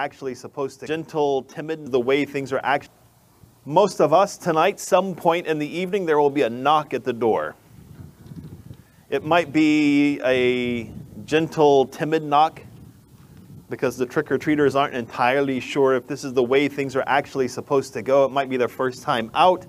Actually supposed to gentle, timid, the way things are actually. Most of us tonight, some point in the evening, there will be a knock at the door. It might be a gentle, timid knock because the trick or treaters aren't entirely sure if this is the way things are actually supposed to go. It might be their first time out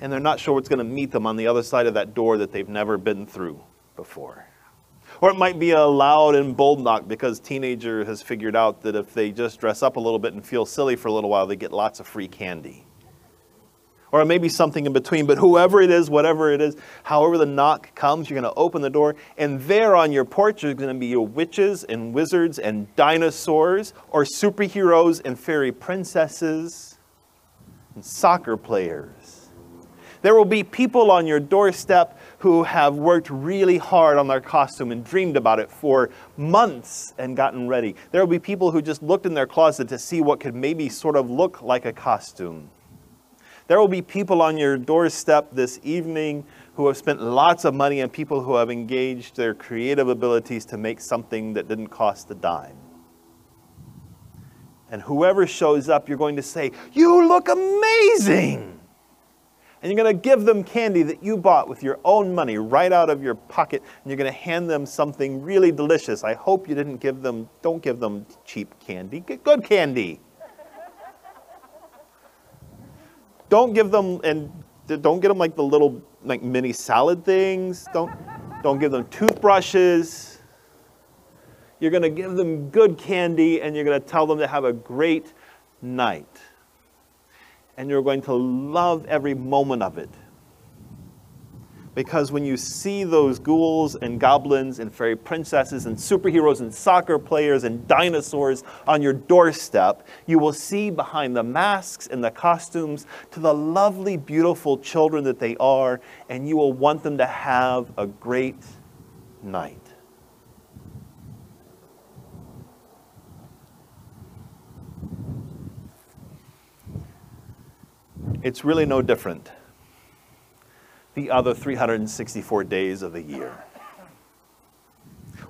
and they're not sure what's going to meet them on the other side of that door that they've never been through before. Or it might be a loud and bold knock because teenager has figured out that if they just dress up a little bit and feel silly for a little while, they get lots of free candy. Or it may be something in between, but whoever it is, whatever it is, however the knock comes, you're going to open the door, and there on your porch are going to be your witches and wizards and dinosaurs, or superheroes and fairy princesses and soccer players. There will be people on your doorstep who have worked really hard on their costume and dreamed about it for months and gotten ready. There will be people who just looked in their closet to see what could maybe sort of look like a costume. There will be people on your doorstep this evening who have spent lots of money and people who have engaged their creative abilities to make something that didn't cost a dime. And whoever shows up, you're going to say, You look amazing! And you're going to give them candy that you bought with your own money right out of your pocket and you're going to hand them something really delicious. I hope you didn't give them don't give them cheap candy. Get good candy. Don't give them and don't get them like the little like mini salad things. Don't don't give them toothbrushes. You're going to give them good candy and you're going to tell them to have a great night and you're going to love every moment of it. Because when you see those ghouls and goblins and fairy princesses and superheroes and soccer players and dinosaurs on your doorstep, you will see behind the masks and the costumes to the lovely, beautiful children that they are, and you will want them to have a great night. It's really no different the other 364 days of the year.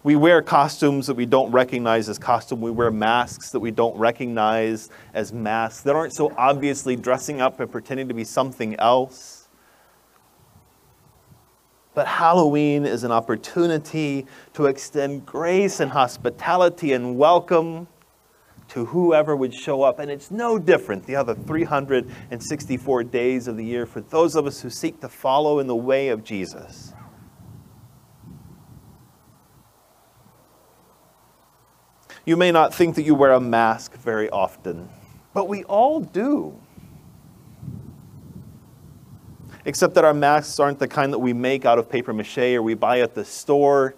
We wear costumes that we don't recognize as costume. We wear masks that we don't recognize as masks that aren't so obviously dressing up and pretending to be something else. But Halloween is an opportunity to extend grace and hospitality and welcome to whoever would show up. And it's no different the other 364 days of the year for those of us who seek to follow in the way of Jesus. You may not think that you wear a mask very often, but we all do. Except that our masks aren't the kind that we make out of paper mache or we buy at the store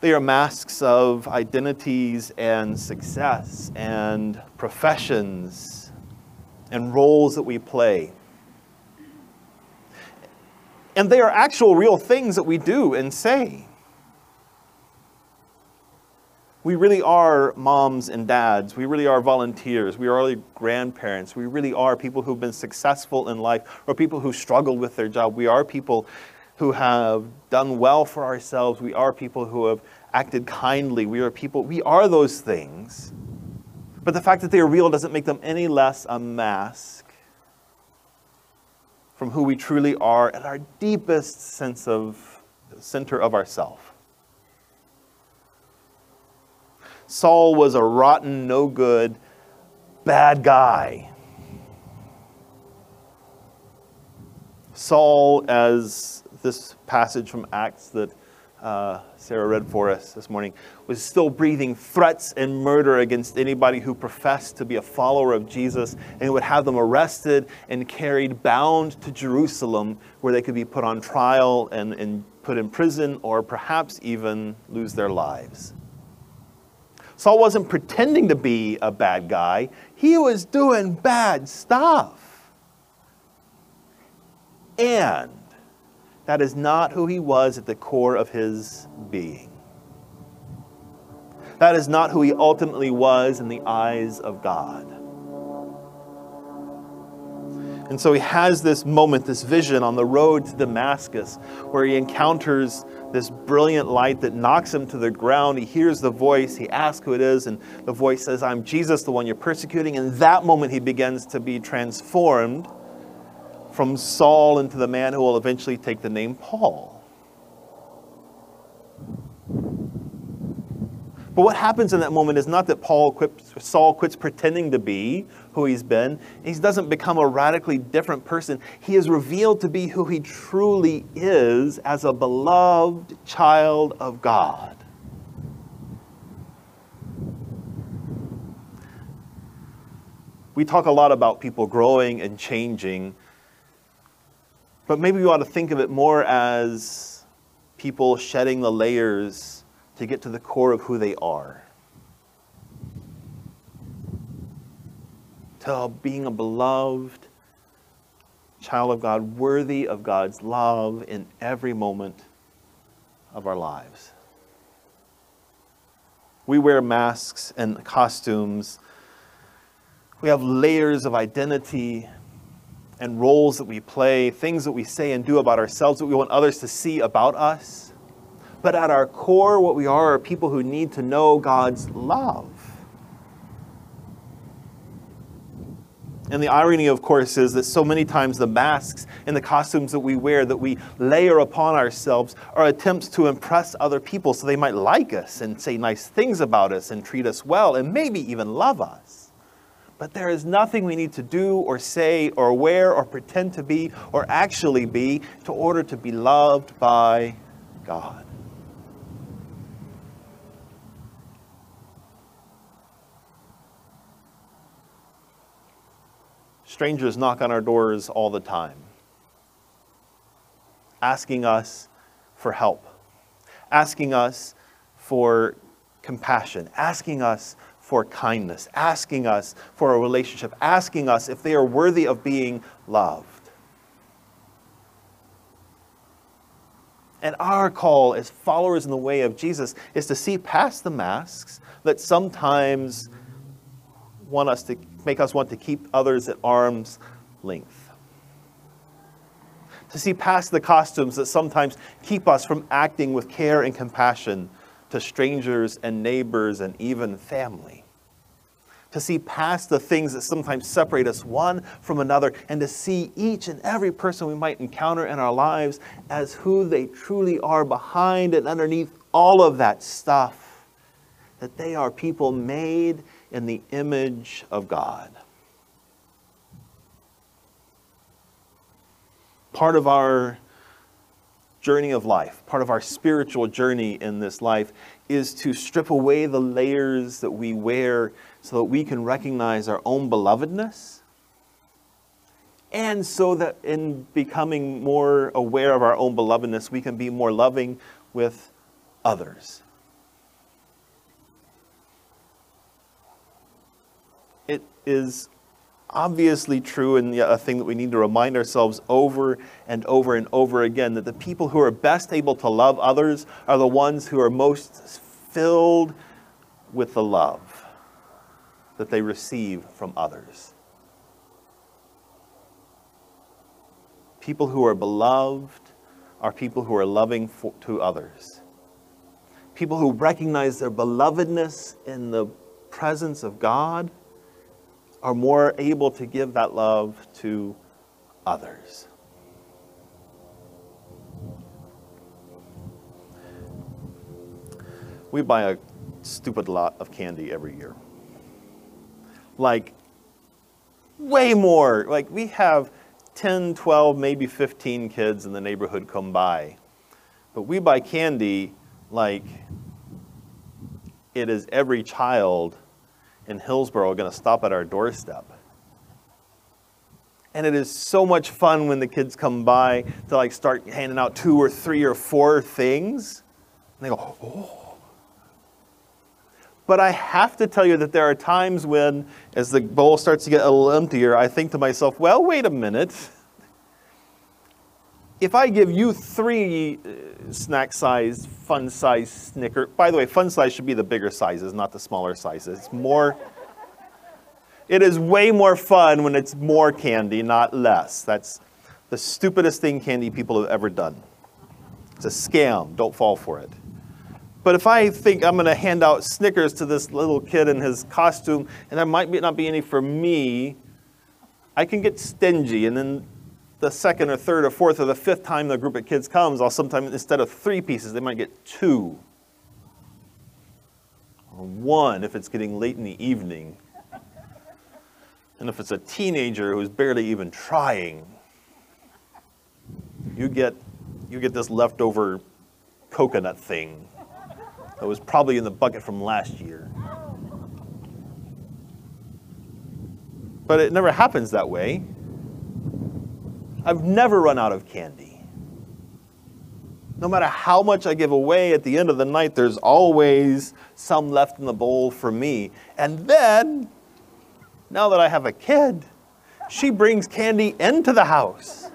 they are masks of identities and success and professions and roles that we play. And they are actual real things that we do and say. We really are moms and dads. We really are volunteers. We are really grandparents. We really are people who've been successful in life or people who struggled with their job. We are people who have done well for ourselves. We are people who have acted kindly. We are people, we are those things. But the fact that they are real doesn't make them any less a mask from who we truly are at our deepest sense of center of ourself. Saul was a rotten, no good, bad guy. Saul, as this passage from Acts that uh, Sarah read for us this morning, was still breathing threats and murder against anybody who professed to be a follower of Jesus, and would have them arrested and carried bound to Jerusalem, where they could be put on trial and, and put in prison, or perhaps even lose their lives. Saul wasn't pretending to be a bad guy, he was doing bad stuff. And that is not who he was at the core of his being. That is not who he ultimately was in the eyes of God. And so he has this moment, this vision on the road to Damascus, where he encounters this brilliant light that knocks him to the ground. He hears the voice, he asks who it is, and the voice says, I'm Jesus, the one you're persecuting. In that moment, he begins to be transformed from Saul into the man who will eventually take the name Paul. But what happens in that moment is not that Paul quits, Saul quits pretending to be who he's been. He doesn't become a radically different person. He is revealed to be who he truly is as a beloved child of God. We talk a lot about people growing and changing but maybe we ought to think of it more as people shedding the layers to get to the core of who they are. To being a beloved child of God, worthy of God's love in every moment of our lives. We wear masks and costumes. We have layers of identity and roles that we play, things that we say and do about ourselves that we want others to see about us. But at our core, what we are are people who need to know God's love. And the irony, of course, is that so many times the masks and the costumes that we wear, that we layer upon ourselves, are attempts to impress other people so they might like us and say nice things about us and treat us well and maybe even love us. But there is nothing we need to do or say or wear or pretend to be or actually be to order to be loved by God. Strangers knock on our doors all the time, asking us for help, asking us for compassion, asking us for kindness, asking us for a relationship, asking us if they are worthy of being loved. And our call as followers in the way of Jesus is to see past the masks that sometimes want us to make us want to keep others at arm's length. To see past the costumes that sometimes keep us from acting with care and compassion to strangers and neighbors and even family to see past the things that sometimes separate us one from another, and to see each and every person we might encounter in our lives as who they truly are behind and underneath all of that stuff. That they are people made in the image of God. Part of our journey of life, part of our spiritual journey in this life, is to strip away the layers that we wear so that we can recognize our own belovedness and so that in becoming more aware of our own belovedness, we can be more loving with others. It is obviously true and a thing that we need to remind ourselves over and over and over again that the people who are best able to love others are the ones who are most filled with the love that they receive from others. People who are beloved are people who are loving for, to others. People who recognize their belovedness in the presence of God are more able to give that love to others. We buy a stupid lot of candy every year like way more. Like we have 10, 12, maybe 15 kids in the neighborhood come by But we buy candy like it is every child in Hillsboro are going to stop at our doorstep. And it is so much fun when the kids come by to like start handing out two or three or four things. And they go, oh. But I have to tell you that there are times when, as the bowl starts to get a little emptier, I think to myself, well, wait a minute. If I give you three uh, snack size, fun size Snicker, by the way, fun size should be the bigger sizes, not the smaller sizes. It's more, it is way more fun when it's more candy, not less. That's the stupidest thing candy people have ever done. It's a scam. Don't fall for it. But if I think I'm going to hand out Snickers to this little kid in his costume, and there might not be any for me, I can get stingy. And then the second or third or fourth or the fifth time the group of kids comes, I'll sometimes, instead of three pieces, they might get two. Or one if it's getting late in the evening. And if it's a teenager who's barely even trying, you get, you get this leftover coconut thing that was probably in the bucket from last year. But it never happens that way. I've never run out of candy. No matter how much I give away at the end of the night, there's always some left in the bowl for me. And then, now that I have a kid, she brings candy into the house.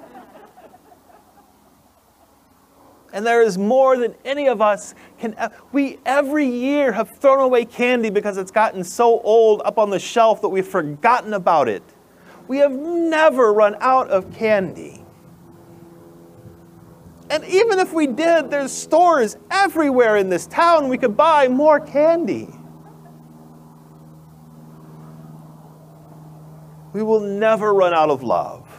and there is more than any of us can. We every year have thrown away candy because it's gotten so old up on the shelf that we've forgotten about it. We have never run out of candy. And even if we did, there's stores everywhere in this town we could buy more candy. We will never run out of love.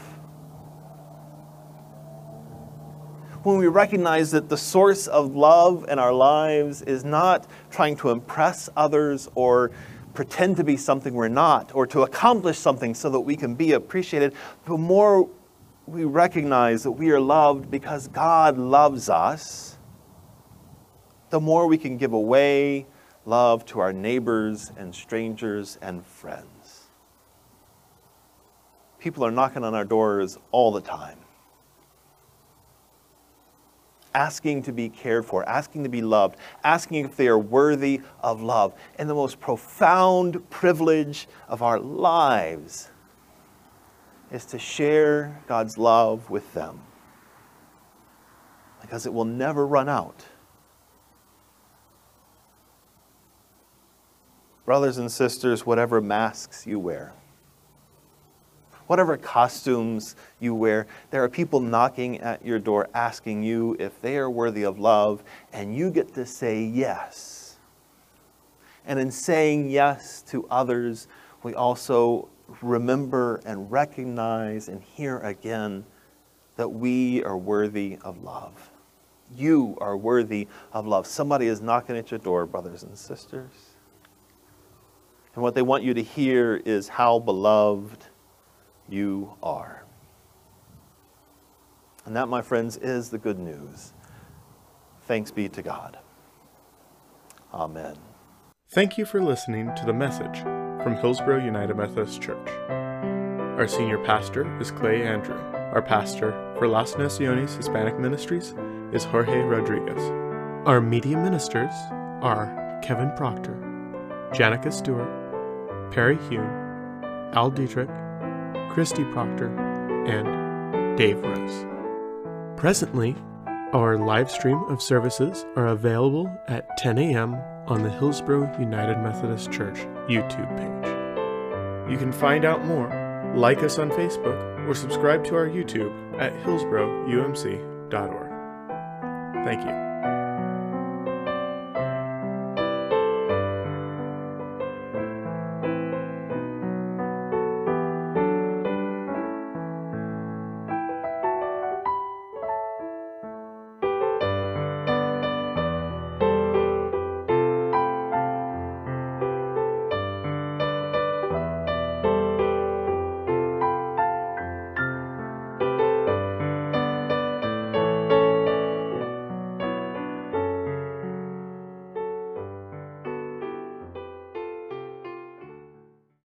when we recognize that the source of love in our lives is not trying to impress others or pretend to be something we're not or to accomplish something so that we can be appreciated, the more we recognize that we are loved because God loves us, the more we can give away love to our neighbors and strangers and friends. People are knocking on our doors all the time asking to be cared for, asking to be loved, asking if they are worthy of love. And the most profound privilege of our lives is to share God's love with them because it will never run out. Brothers and sisters, whatever masks you wear, whatever costumes you wear, there are people knocking at your door asking you if they are worthy of love, and you get to say yes. And in saying yes to others, we also remember and recognize and hear again that we are worthy of love. You are worthy of love. Somebody is knocking at your door, brothers and sisters. And what they want you to hear is how beloved you are. And that, my friends, is the good news. Thanks be to God. Amen. Thank you for listening to the message from Hillsboro United Methodist Church. Our senior pastor is Clay Andrew. Our pastor for Las Naciones Hispanic Ministries is Jorge Rodriguez. Our media ministers are Kevin Proctor, Janica Stewart, Perry Heun, Al Dietrich, Kristi Proctor, and Dave Rose. Presently, our live stream of services are available at 10 a.m. on the Hillsboro United Methodist Church YouTube page. You can find out more, like us on Facebook, or subscribe to our YouTube at hillsboroumc.org. Thank you.